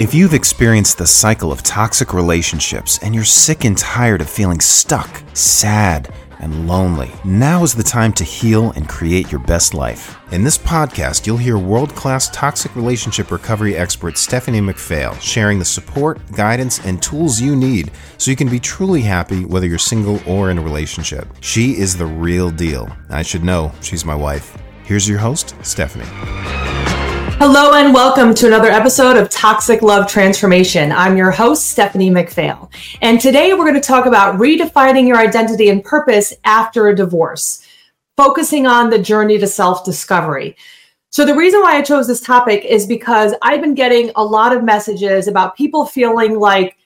If you've experienced the cycle of toxic relationships and you're sick and tired of feeling stuck, sad, and lonely, now is the time to heal and create your best life. In this podcast, you'll hear world class toxic relationship recovery expert Stephanie McPhail sharing the support, guidance, and tools you need so you can be truly happy whether you're single or in a relationship. She is the real deal. I should know, she's my wife. Here's your host, Stephanie. Hello and welcome to another episode of Toxic Love Transformation. I'm your host, Stephanie McPhail. And today we're going to talk about redefining your identity and purpose after a divorce, focusing on the journey to self discovery. So, the reason why I chose this topic is because I've been getting a lot of messages about people feeling like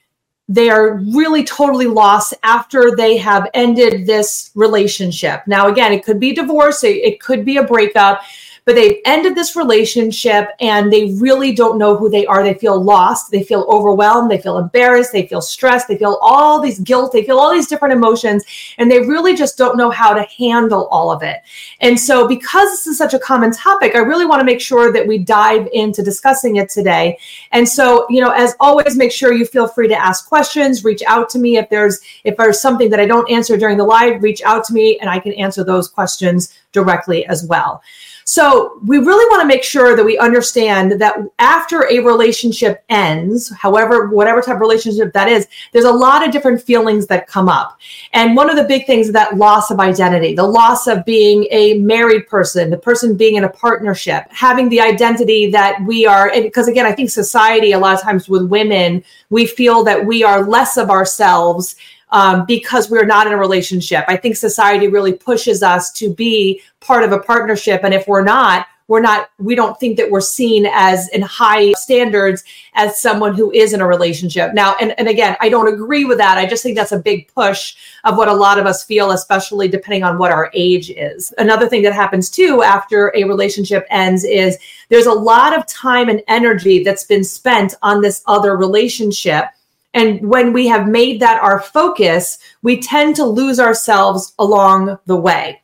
they are really totally lost after they have ended this relationship. Now, again, it could be divorce, it, could be a breakup but they've ended this relationship and they really don't know who they are. They feel lost. They feel overwhelmed. They feel embarrassed. They feel stressed. They feel all these guilt. They feel all these different emotions and they really just don't know how to handle all of it. And so, because this is such a common topic, I really want to make sure that we dive into discussing it today. And so, you know, as always, make sure you feel free to ask questions, reach out to me if there's if there's something that I don't answer during the live, reach out to me and I can answer those questions directly as well. So we really want to make sure that we understand that after a relationship ends, however, whatever type of relationship that is, there's a lot of different feelings that come up. And one of the big things is that loss of identity, the loss of being a married person, the person being in a partnership, having the identity that we are, because again, I think society, a lot of times with women, we feel that we are less of ourselves um, because we're not in a relationship. I think society really pushes us to be part of a partnership. And if we're not, we're not, we don't think that we're seen as in high standards as someone who is in a relationship. Now, and, and again, I don't agree with that. I just think that's a big push of what a lot of us feel, especially depending on what our age is. Another thing that happens too after a relationship ends is there's a lot of time and energy that's been spent on this other relationship and when we have made that our focus, we tend to lose ourselves along the way.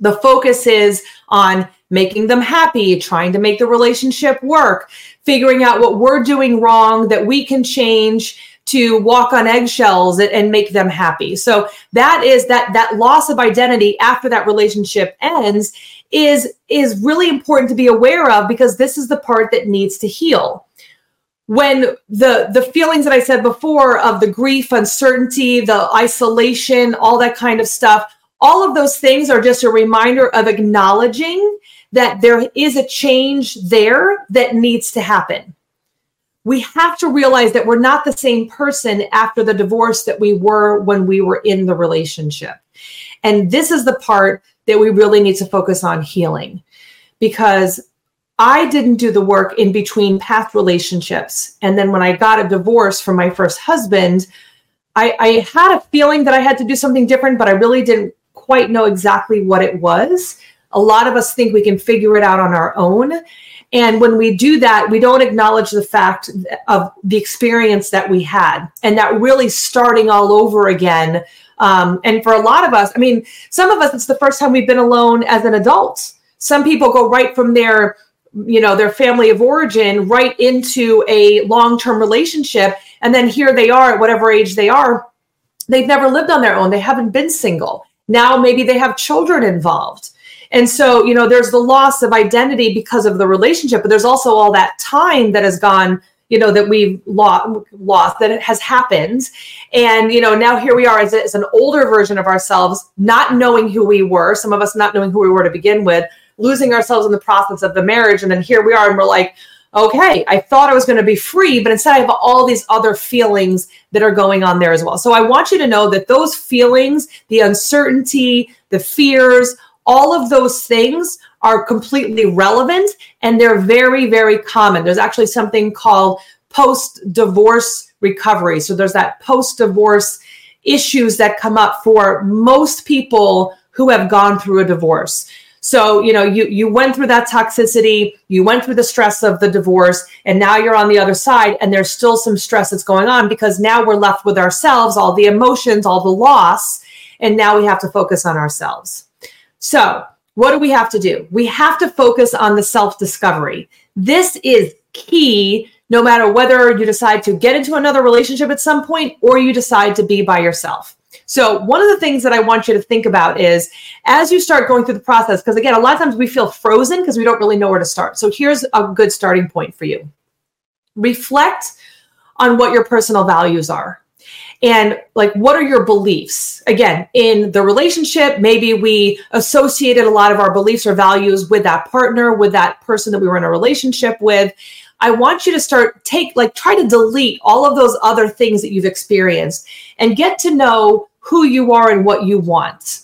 The focus is on making them happy, trying to make the relationship work, figuring out what we're doing wrong that we can change to walk on eggshells and make them happy. So that is that that loss of identity after that relationship ends is is really important to be aware of because this is the part that needs to heal when the the feelings that I said before of the grief, uncertainty, the isolation, all that kind of stuff, all of those things are just a reminder of acknowledging that there is a change there that needs to happen. We have to realize that we're not the same person after the divorce that we were when we were in the relationship. And this is the part that we really need to focus on healing because I didn't do the work in between past relationships. And then when I got a divorce from my first husband, I, I, had a feeling that I had to do something different, but I really didn't quite know exactly what it was. A lot of us think we can figure it out on our own. And when we do that, we don't acknowledge the fact of the experience that we had and that really starting all over again. Um, and for a lot of us, I mean, some of us, it's the first time we've been alone as an adult. Some people go right from their you know their family of origin right into a long-term relationship. And then here they are at whatever age they are they've never lived on their own. They haven't been single. Now maybe they have children involved. And so you know there's the loss of identity because of the relationship but there's also all that time that has gone you know that we've lost, lost that it has happened. And you know now here we are as, as an older version of ourselves not knowing who we were some of us not knowing who we were to begin with losing ourselves in the process of the marriage. And then here we are, and we're like, okay, I thought I was going to be free, but instead I have all these other feelings that are going on there as well. So I want you to know that those feelings, the uncertainty, the fears, all of those things are completely relevant and they're very, very common. There's actually something called post divorce recovery. So there's that post divorce issues that come up for most people who have gone through a divorce. So, you know, you you went through that toxicity, you went through the stress of the divorce, and now you're on the other side and there's still some stress that's going on because now we're left with ourselves, all the emotions, all the loss, and now we have to focus on ourselves. So, what do we have to do? We have to focus on the self-discovery. This is key no matter whether you decide to get into another relationship at some point or you decide to be by yourself. So, one of the things that I want you to think about is as you start going through the process, because again, a lot of times we feel frozen because we don't really know where to start. So, here's a good starting point for you. Reflect on what your personal values are. And like what are your beliefs? Again in the relationship maybe we associated a lot of our beliefs or values with that partner with that person that we were in a relationship with i want you to start take like try to delete all of those other things that you've experienced and get to know who you are and what you want.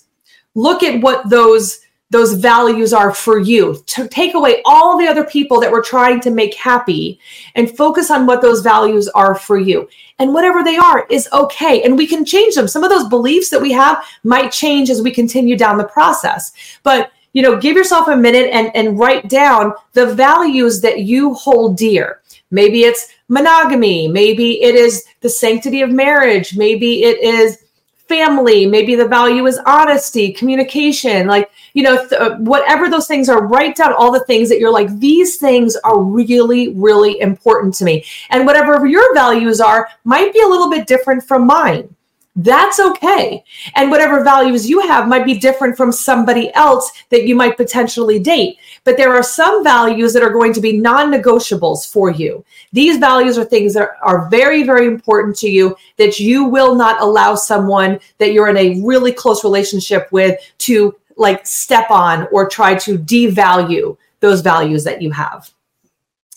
Look at what those those values are for you. To take away all the other people that we're trying to make happy and focus on what those values are for you. And whatever they are is okay and we can change them. Some of those beliefs that we have might change as we continue down the process. But you know give yourself a minute and and write down the values that you hold dear. Maybe it's monogamy. Maybe it is the sanctity of marriage. Maybe it is family. Maybe the value is honesty communication like you know th- uh, whatever those things are write down all the things that you're like these things are really really important to me. And whatever your values are might be a little bit different from mine that's okay. And whatever values you have might be different from somebody else that you might potentially date. But there are some values that are going to be non negotiables for you. These values are things that are very, very important to you that you will not allow someone that you're in a really close relationship with to like step on or try to devalue those values that you have.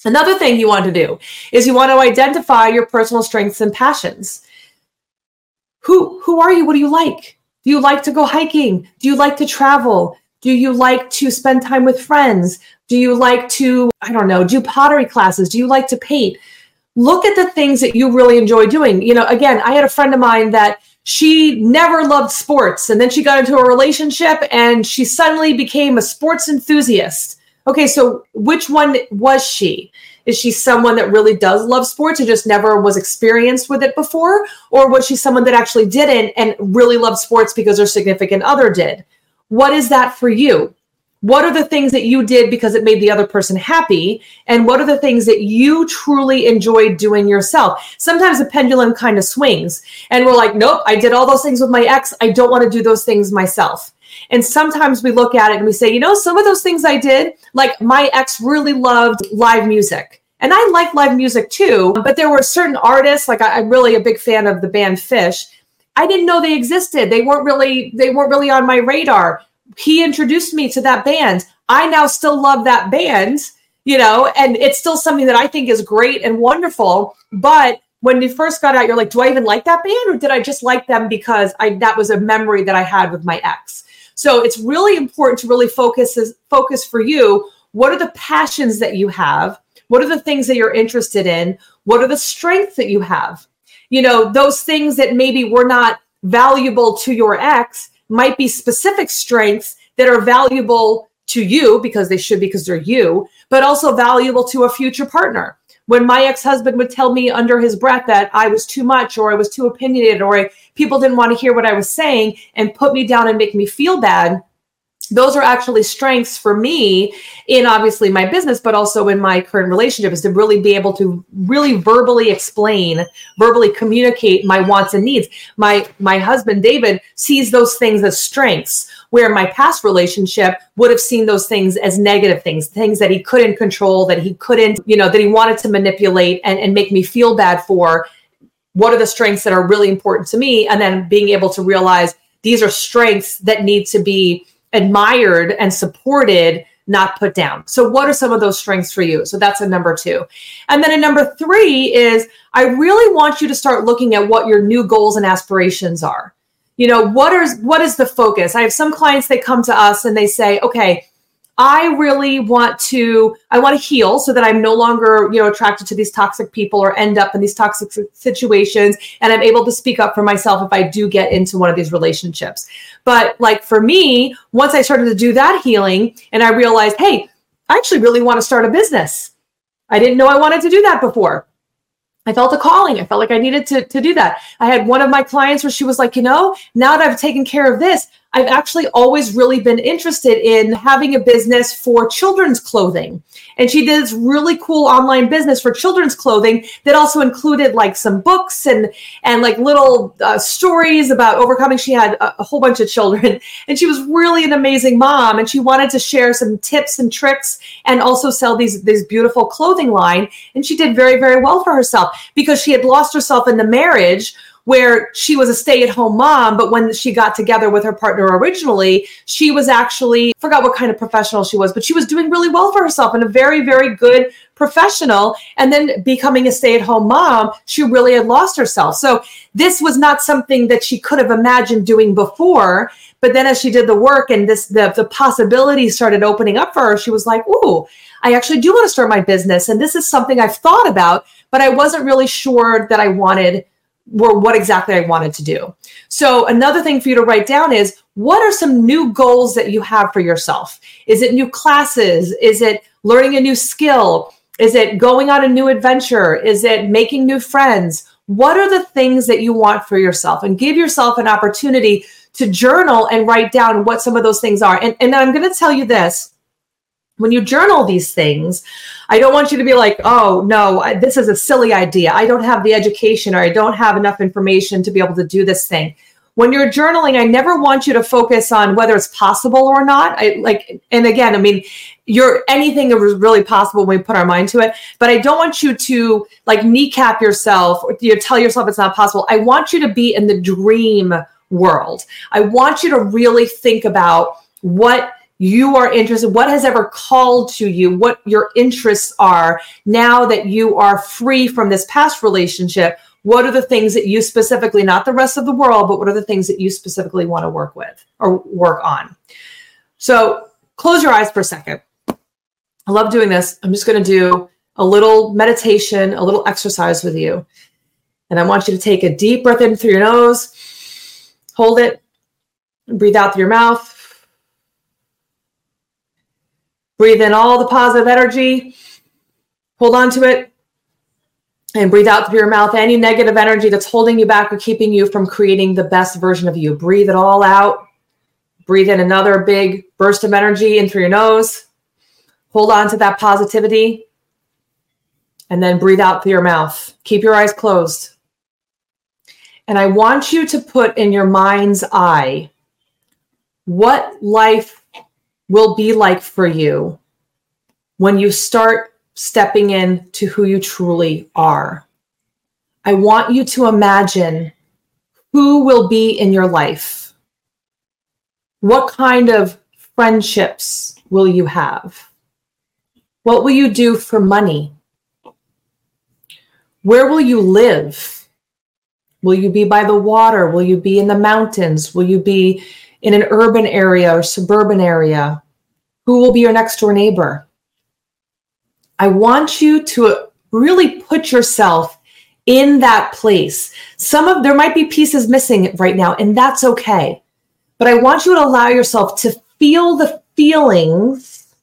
Another thing you want to do is you want to identify your personal strengths and passions who who are you? What do you like? Do you like to go hiking? Do you like to travel? Do you like to spend time with friends? Do you like to i don't know do pottery classes? Do you like to paint? Look at the things that you really enjoy doing. You know again i had a friend of mine that she never loved sports and then she got into a relationship and she suddenly became a sports enthusiast. Okay so which one was she is she someone that really does love sports and just never was experienced with it before? Or was she someone that actually didn't and really loved sports because her significant other did? What is that for you? What are the things that you did because it made the other person happy? And what are the things that you truly enjoyed doing yourself? Sometimes the pendulum kind of swings and we're like, nope, I did all those things with my ex. I don't want to do those things myself. And sometimes we look at it and we say, you know, some of those things I did, like my ex really loved live music. And I like live music too, but there were certain artists, like I, am really a big fan of the band Phish. I didn't know they existed. They weren't really they weren't really on my radar. He introduced me to that band. I now still love that band, you know, and it's still something that I think is great and wonderful. But when you first got out, you're like, do I even like that band, or did I just like them because I that was a memory that I had with my ex? So it's really important to really focus focus for you. What are the passions that you have? What are the things that you're interested in? What are the strengths that you have? You know, those things that maybe were not valuable to your ex might be specific strengths that are valuable to you because they should because they're you, but also valuable to a future partner. When my ex-husband would tell me under his breath that I was too much or I was too opinionated or I, people didn't want to hear what I was saying and put me down and make me feel bad, those are actually strengths for me in obviously my business but also in my current relationship is to really be able to really verbally explain verbally communicate my wants and needs. My my husband david sees those things as strengths where my past relationship would have seen those things as negative things things that he couldn't control that he couldn't you know that he wanted to manipulate and, and make me feel bad for what are the strengths that are really important to me and then being able to realize these are strengths that need to be admired and supported, not put down. So, what are some of those strengths for you? So, that's a number two. And then a number three is I really want you to start looking at what your new goals and aspirations are. You know, what is what is the focus? I have some clients that come to us and they say, okay, I really want to I want to heal so that I'm no longer, you know, attracted to these toxic people or end up in these toxic situations and I'm able to speak up for myself if I do get into one of these relationships. But like for me, once I started to do that healing and I realized, "Hey, I actually really want to start a business." I didn't know I wanted to do that before. I felt a calling. I felt like I needed to, to do that. I had one of my clients where she was like, you know, now that I've taken care of this, I've actually always really been interested in having a business for children's clothing. And she did this really cool online business for children's clothing that also included like some books and and like little uh, stories about overcoming. She had a, a whole bunch of children, and she was really an amazing mom. And she wanted to share some tips and tricks, and also sell these these beautiful clothing line. And she did very very well for herself because she had lost herself in the marriage where she was a stay-at-home mom but when she got together with her partner originally she was actually forgot what kind of professional she was but she was doing really well for herself and a very very good professional. And then becoming a stay-at-home mom she really had lost herself. So this was not something that she could have imagined doing before but then as she did the work and this the, the possibilities started opening up for her she was like ooh i actually do want to start my business. And this is something i've thought about but i wasn't really sure that i wanted were what exactly I wanted to do. So another thing for you to write down is what are some new goals that you have for yourself? Is it new classes? Is it learning a new skill? Is it going on a new adventure? Is it making new friends? What are the things that you want for yourself? And give yourself an opportunity to journal and write down what some of those things are. And, and I'm going to tell you this when you journal these things, I don't want you to be like, oh, no, this is a silly idea. I don't have the education or I don't have enough information to be able to do this thing. When you're journaling, I never want you to focus on whether it's possible or not. I like, and again, I mean, you're anything is really possible when we put our mind to it. But I don't want you to like kneecap yourself or you tell yourself it's not possible. I want you to be in the dream world. I want you to really think about what you are interested, what has ever called to you, what your interests are now that you are free from this past relationship. What are the things that you specifically, not the rest of the world, but what are the things that you specifically want to work with or work on? So close your eyes for a second. I love doing this. I'm just going to do a little meditation, a little exercise with you. And I want you to take a deep breath in through your nose, hold it, breathe out through your mouth. Breathe in all the positive energy, hold on to it, and breathe out through your mouth any negative energy that's holding you back or keeping you from creating the best version of you. Breathe it all out. Breathe in another big burst of energy in through your nose. Hold on to that positivity. And then breathe out through your mouth. Keep your eyes closed. And I want you to put in your mind's eye what life will be like for you when you start stepping in to who you truly are. I want you to imagine who will be in your life. What kind of friendships will you have? What will you do for money? Where will you live? Will you be by the water? Will you be in the mountains? Will you be in an urban area or suburban area? Who will be your next door neighbor? I want you to really put yourself in that place. Some of there might be pieces missing right now, and that's okay. But I want you to allow yourself to feel the feelings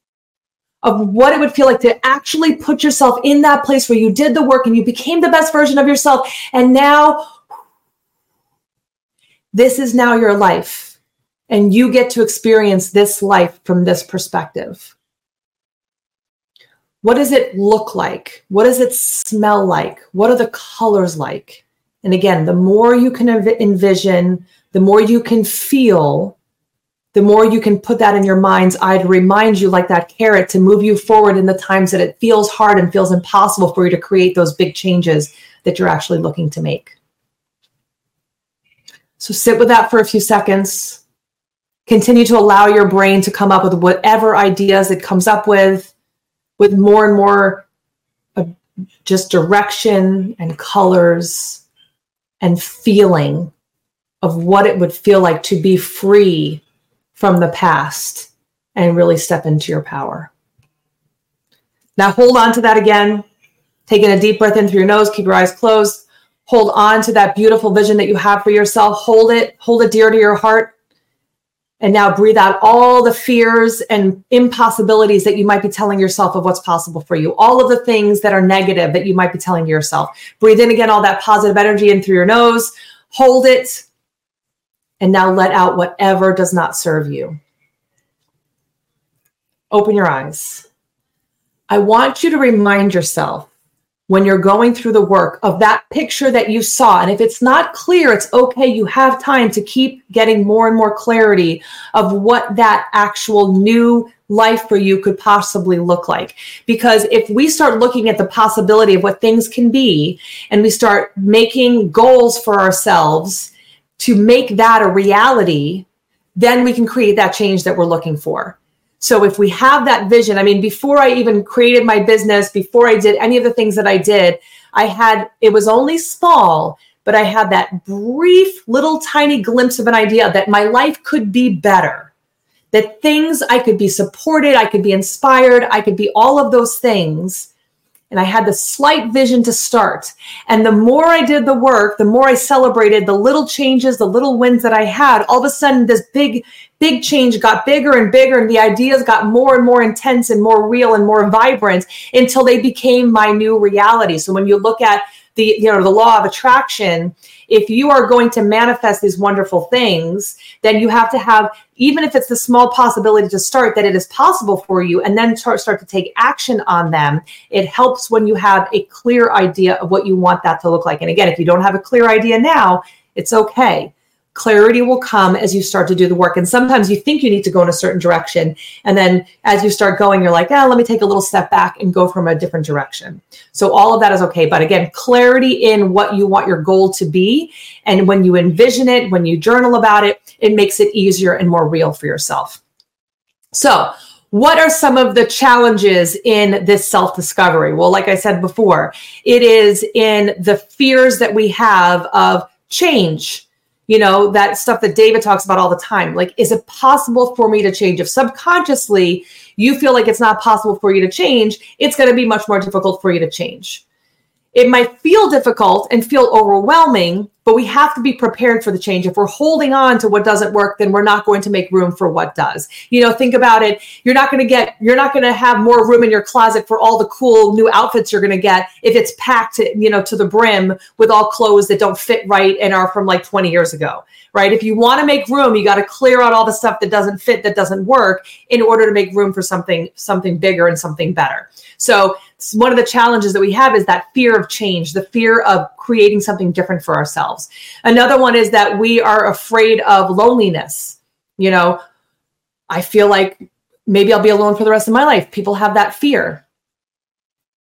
of what it would feel like to actually put yourself in that place where you did the work and you became the best version of yourself. And now, this is now your life and you get to experience this life from this perspective. What does it look like? What does it smell like? What are the colors like? And again, the more you can envision, the more you can feel, the more you can put that in your mind's eye to remind you, like that carrot, to move you forward in the times that it feels hard and feels impossible for you to create those big changes that you're actually looking to make. So sit with that for a few seconds continue to allow your brain to come up with whatever ideas it comes up with with more and more uh, just direction and colors and feeling of what it would feel like to be free from the past and really step into your power. Now hold on to that again. Taking a deep breath in through your nose, keep your eyes closed. Hold on to that beautiful vision that you have for yourself. Hold it, hold it dear to your heart. And now breathe out all the fears and impossibilities that you might be telling yourself of what's possible for you. All of the things that are negative that you might be telling yourself. Breathe in again all that positive energy in through your nose. Hold it. and now let out whatever does not serve you. Open your eyes. I want you to remind yourself when you're going through the work of that picture that you saw. And if it's not clear, it's okay. You have time to keep getting more and more clarity of what that actual new life for you could possibly look like. Because if we start looking at the possibility of what things can be and we start making goals for ourselves to make that a reality, then we can create that change that we're looking for. So if we have that vision, I mean, before I even created my business, before I did any of the things that I did, I had, it was only small, but I had that brief little tiny glimpse of an idea that my life could be better, that things I could be supported, I could be inspired, I could be all of those things and I had the slight vision to start. And the more I did the work, the more I celebrated the little changes, the little wins that I had. All of a sudden, this big, big change got bigger and bigger, and the ideas got more and more intense and more real and more vibrant until they became my new reality. So when you look at the you know the law of attraction if you are going to manifest these wonderful things then you have to have even if it's the small possibility to start that it is possible for you and then start, start to take action on them. It helps when you have a clear idea of what you want that to look like. And again if you don't have a clear idea now it's okay clarity will come as you start to do the work. And sometimes you think you need to go in a certain direction. And then as you start going, you're like, oh, let me take a little step back and go from a different direction. So all of that is okay. But again, clarity in what you want your goal to be. And when you envision it, when you journal about it, it makes it easier and more real for yourself. So, what are some of the challenges in this self discovery? Well, like I said before, it is in the fears that we have of change, you know, that stuff that David talks about all the time. Like, is it possible for me to change? If subconsciously you feel like it's not possible for you to change, it's going to be much more difficult for you to change. It might feel difficult and feel overwhelming, but we have to be prepared for the change. If we're holding on to what doesn't work, then we're not going to make room for what does. You know, think about it. You're not going to get, you're not going to have more room in your closet for all the cool new outfits you're going to get if it's packed, you know, to the brim with all clothes that don't fit right and are from like 20 years ago, right? If you want to make room, you got to clear out all the stuff that doesn't fit, that doesn't work in order to make room for something, something bigger and something better. So one of the challenges that we have is that fear of change, the fear of creating something different for ourselves. Another one is that we are afraid of loneliness. You know, I feel like maybe I'll be alone for the rest of my life. People have that fear.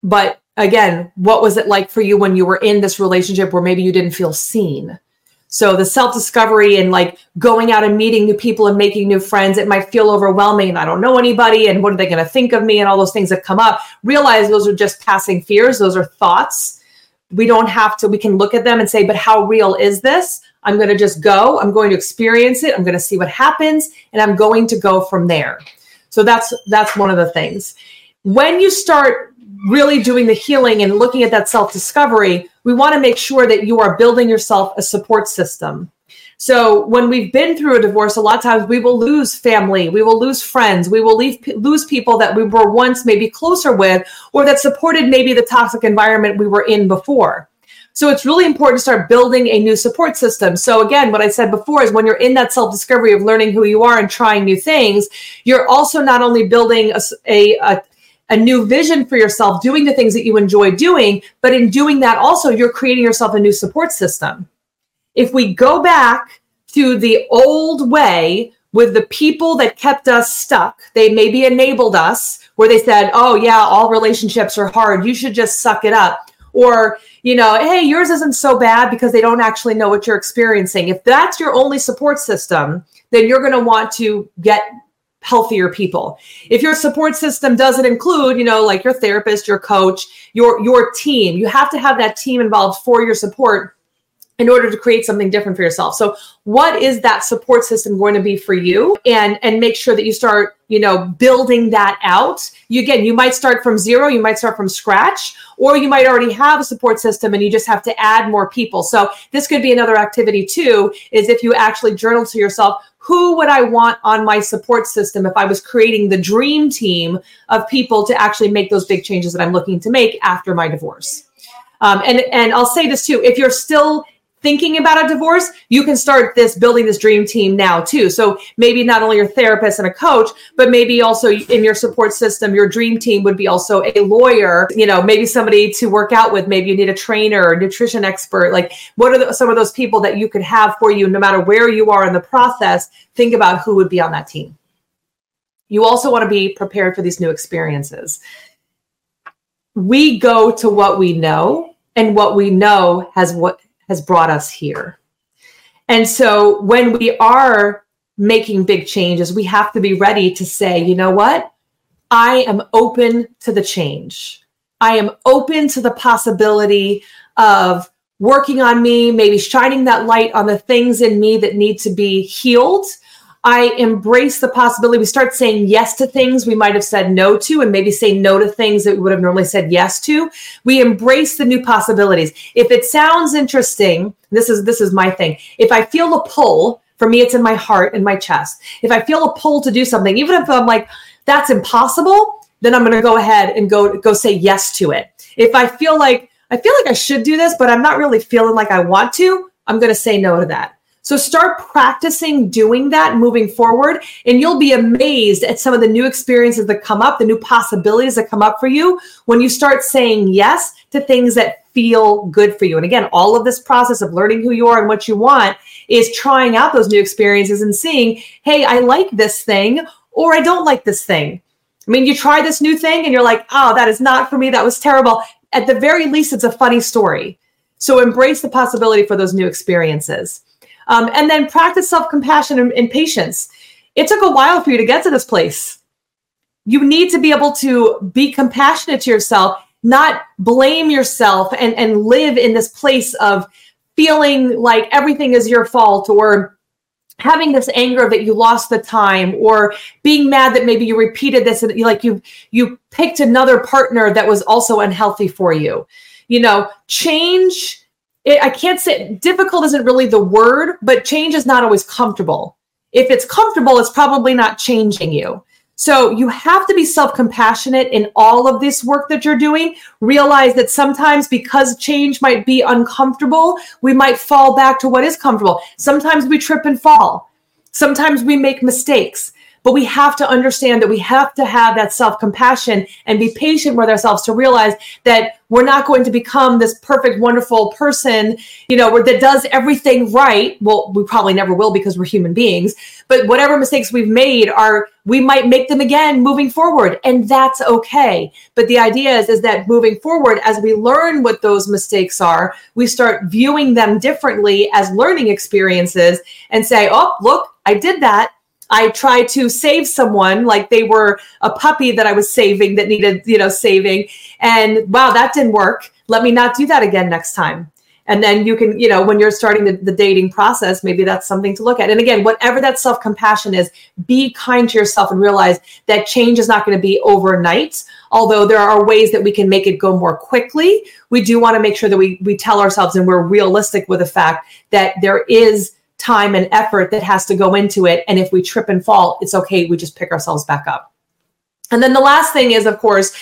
But again, what was it like for you when you were in this relationship where maybe you didn't feel seen? So the self discovery and like going out and meeting new people and making new friends, it might feel overwhelming and I don't know anybody and what are they going to think of me and all those things that come up. Realize those are just passing fears, those are thoughts. We don't have to, we can look at them and say, but how real is this? I'm going to just go, I'm going to experience it, I'm going to see what happens, and I'm going to go from there. So that's that's one of the things. When you start really doing the healing and looking at that self discovery, we want to make sure that you are building yourself a support system. So when we've been through a divorce, a lot of times we will lose family, we will lose friends, we will leave, lose people that we were once maybe closer with, or that supported maybe the toxic environment we were in before. So it's really important to start building a new support system. So again, what I said before is when you're in that self discovery of learning who you are and trying new things, you're also not only building a, a, a new vision for yourself, doing the things that you enjoy doing. But in doing that, also, you're creating yourself a new support system. If we go back to the old way with the people that kept us stuck, they maybe enabled us where they said, oh, yeah, all relationships are hard. You should just suck it up. Or, you know, hey, yours isn't so bad because they don't actually know what you're experiencing. If that's your only support system, then you're going to want to get healthier people. If your support system doesn't include, you know, like your therapist, your coach, your your team, you have to have that team involved for your support in order to create something different for yourself. So what is that support system going to be for you and and make sure that you start, you know, building that out. You again, you might start from zero, you might start from scratch, or you might already have a support system and you just have to add more people. So this could be another activity too is if you actually journal to yourself who would I want on my support system if I was creating the dream team of people to actually make those big changes that I'm looking to make after my divorce? Um, and and I'll say this too: if you're still thinking about a divorce, you can start this building this dream team now too. So maybe not only your therapist and a coach, but maybe also in your support system, your dream team would be also a lawyer, you know, maybe somebody to work out with. Maybe you need a trainer, nutrition expert. Like, what are the, some of those people that you could have for you, no matter where you are in the process? Think about who would be on that team. You also want to be prepared for these new experiences. We go to what we know, and what we know has what has brought us here. And so when we are making big changes, we have to be ready to say, you know what? I am open to the change. I am open to the possibility of working on me, maybe shining that light on the things in me that need to be healed I embrace the possibility. We start saying yes to things we might have said no to, and maybe say no to things that we would have normally said yes to. We embrace the new possibilities. If it sounds interesting, this is this is my thing. If I feel a pull, for me, it's in my heart and my chest. If I feel a pull to do something, even if I'm like, that's impossible, then I'm gonna go ahead and go go say yes to it. If I feel like I feel like I should do this, but I'm not really feeling like I want to, I'm gonna say no to that. So start practicing doing that moving forward, and you'll be amazed at some of the new experiences that come up, the new possibilities that come up for you when you start saying yes to things that feel good for you. And again, all of this process of learning who you are and what you want is trying out those new experiences and seeing, hey, I like this thing or I don't like this thing. I mean, you try this new thing and you're like, oh, that is not for me. That was terrible. At the very least, it's a funny story. So embrace the possibility for those new experiences. Um, and then practice self compassion and, and patience. It took a while for you to get to this place. You need to be able to be compassionate to yourself, not blame yourself and, and live in this place of feeling like everything is your fault or having this anger that you lost the time or being mad that maybe you repeated this and like you you picked another partner that was also unhealthy for you you know change it, I can't say difficult isn't really the word, but change is not always comfortable. If it's comfortable, it's probably not changing you. So you have to be self compassionate in all of this work that you're doing. Realize that sometimes because change might be uncomfortable, we might fall back to what is comfortable. Sometimes we trip and fall. Sometimes we make mistakes. But we have to understand that we have to have that self compassion and be patient with ourselves to realize that we're not going to become this perfect, wonderful person, you know, that does everything right. Well, we probably never will because we're human beings. But whatever mistakes we've made are, we might make them again moving forward, and that's okay. But the idea is, is that moving forward, as we learn what those mistakes are, we start viewing them differently as learning experiences and say, oh, look, I did that I tried to save someone like they were a puppy that I was saving that needed, you know, saving. And wow, that didn't work. Let me not do that again next time. And then you can, you know, when you're starting the, the dating process, maybe that's something to look at. And again, whatever that self compassion is, be kind to yourself and realize that change is not going to be overnight. Although there are ways that we can make it go more quickly, we do want to make sure that we, we tell ourselves and we're realistic with the fact that there is time and effort that has to go into it. And if we trip and fall, it's okay. We just pick ourselves back up. And then the last thing is, of course,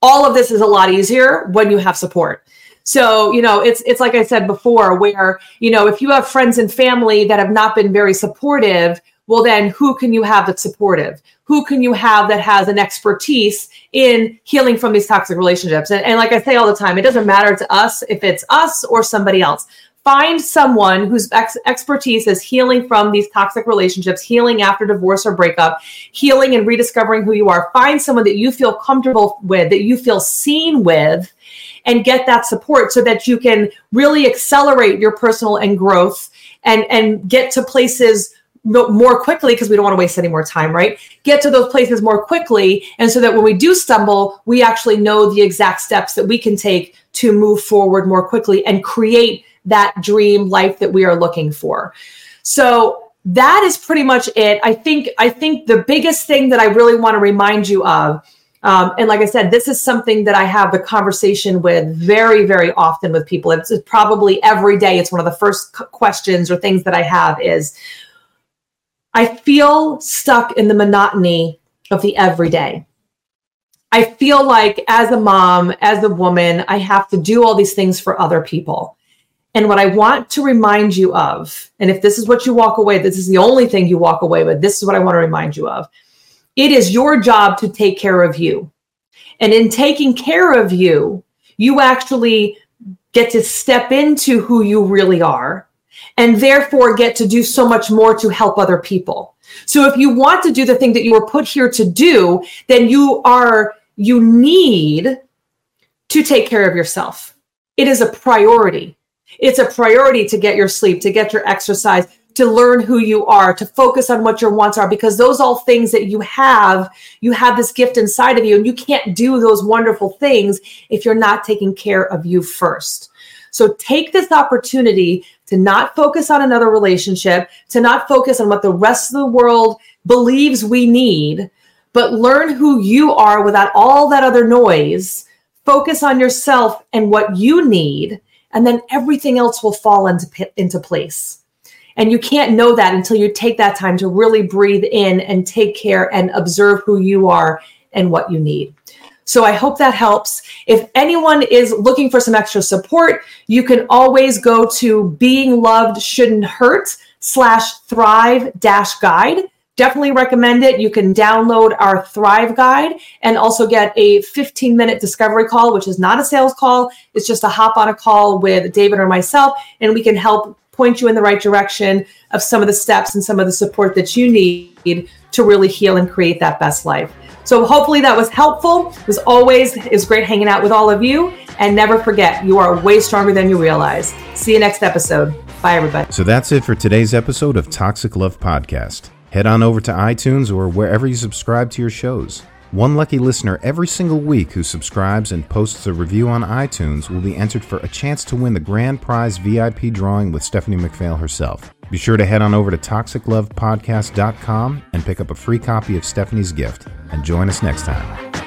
all of this is a lot easier when you have support. So, you know, it's it's like I said before where, you know, if you have friends and family that have not been very supportive, well then who can you have that's supportive? Who can you have that has an expertise in healing from these toxic relationships? And, and like I say all the time, it doesn't matter to us if it's us or somebody else find someone whose ex- expertise is healing from these toxic relationships, healing after divorce or breakup, healing and rediscovering who you are. Find someone that you feel comfortable with, that you feel seen with, and get that support so that you can really accelerate your personal and growth and and get to places more quickly because we don't want to waste any more time, right? Get to those places more quickly. And so that when we do stumble, we actually know the exact steps that we can take to move forward more quickly and create that dream life that we are looking for. So that is pretty much it. I think I think the biggest thing that I really want to remind you of um, and like I said, this is something that I have the conversation with very, very often with people. It's, probably every day. It's one of the first questions or things that I have is I feel stuck in the monotony of the everyday. I feel like as a mom, as a woman, I have to do all these things for other people. And what I want to remind you of, and if this is what you walk away, this is the only thing you walk away with, this is what I want to remind you of. It is your job to take care of you. And in taking care of you, you actually get to step into who you really are and therefore get to do so much more to help other people. So if you want to do the thing that you were put here to do, then you are, you need to take care of yourself. It is a priority. It's a priority to get your sleep, to get your exercise, to learn who you are, to focus on what your wants are, because those all things that you have, you have this gift inside of you, and you can't do those wonderful things if you're not taking care of you first. So take this opportunity to not focus on another relationship, to not focus on what the rest of the world believes we need, but learn who you are without all that other noise. Focus on yourself and what you need, and then everything else will fall into, into place. And you can't know that until you take that time to really breathe in and take care and observe who you are and what you need. So I hope that helps. If anyone is looking for some extra support, you can always go to being loved shouldn't hurt slash thrive dash guide. Definitely recommend it. You can download our Thrive guide and also get a 15 minute discovery call, which is not a sales call. It's just a hop on a call with David or myself, and we can help point you in the right direction of some of the steps and some of the support that you need to really heal and create that best life. So hopefully that was helpful. As always, it was great hanging out with all of you. And never forget, you are way stronger than you realize. See you next episode. Bye, everybody. So that's it for today's episode of Toxic Love Podcast. Head on over to iTunes or wherever you subscribe to your shows. One lucky listener every single week who subscribes and posts a review on iTunes will be entered for a chance to win the grand prize VIP drawing with Stephanie McPhail herself. Be sure to head on over to toxiclovepodcast.com and pick up a free copy of Stephanie's gift. And join us next time.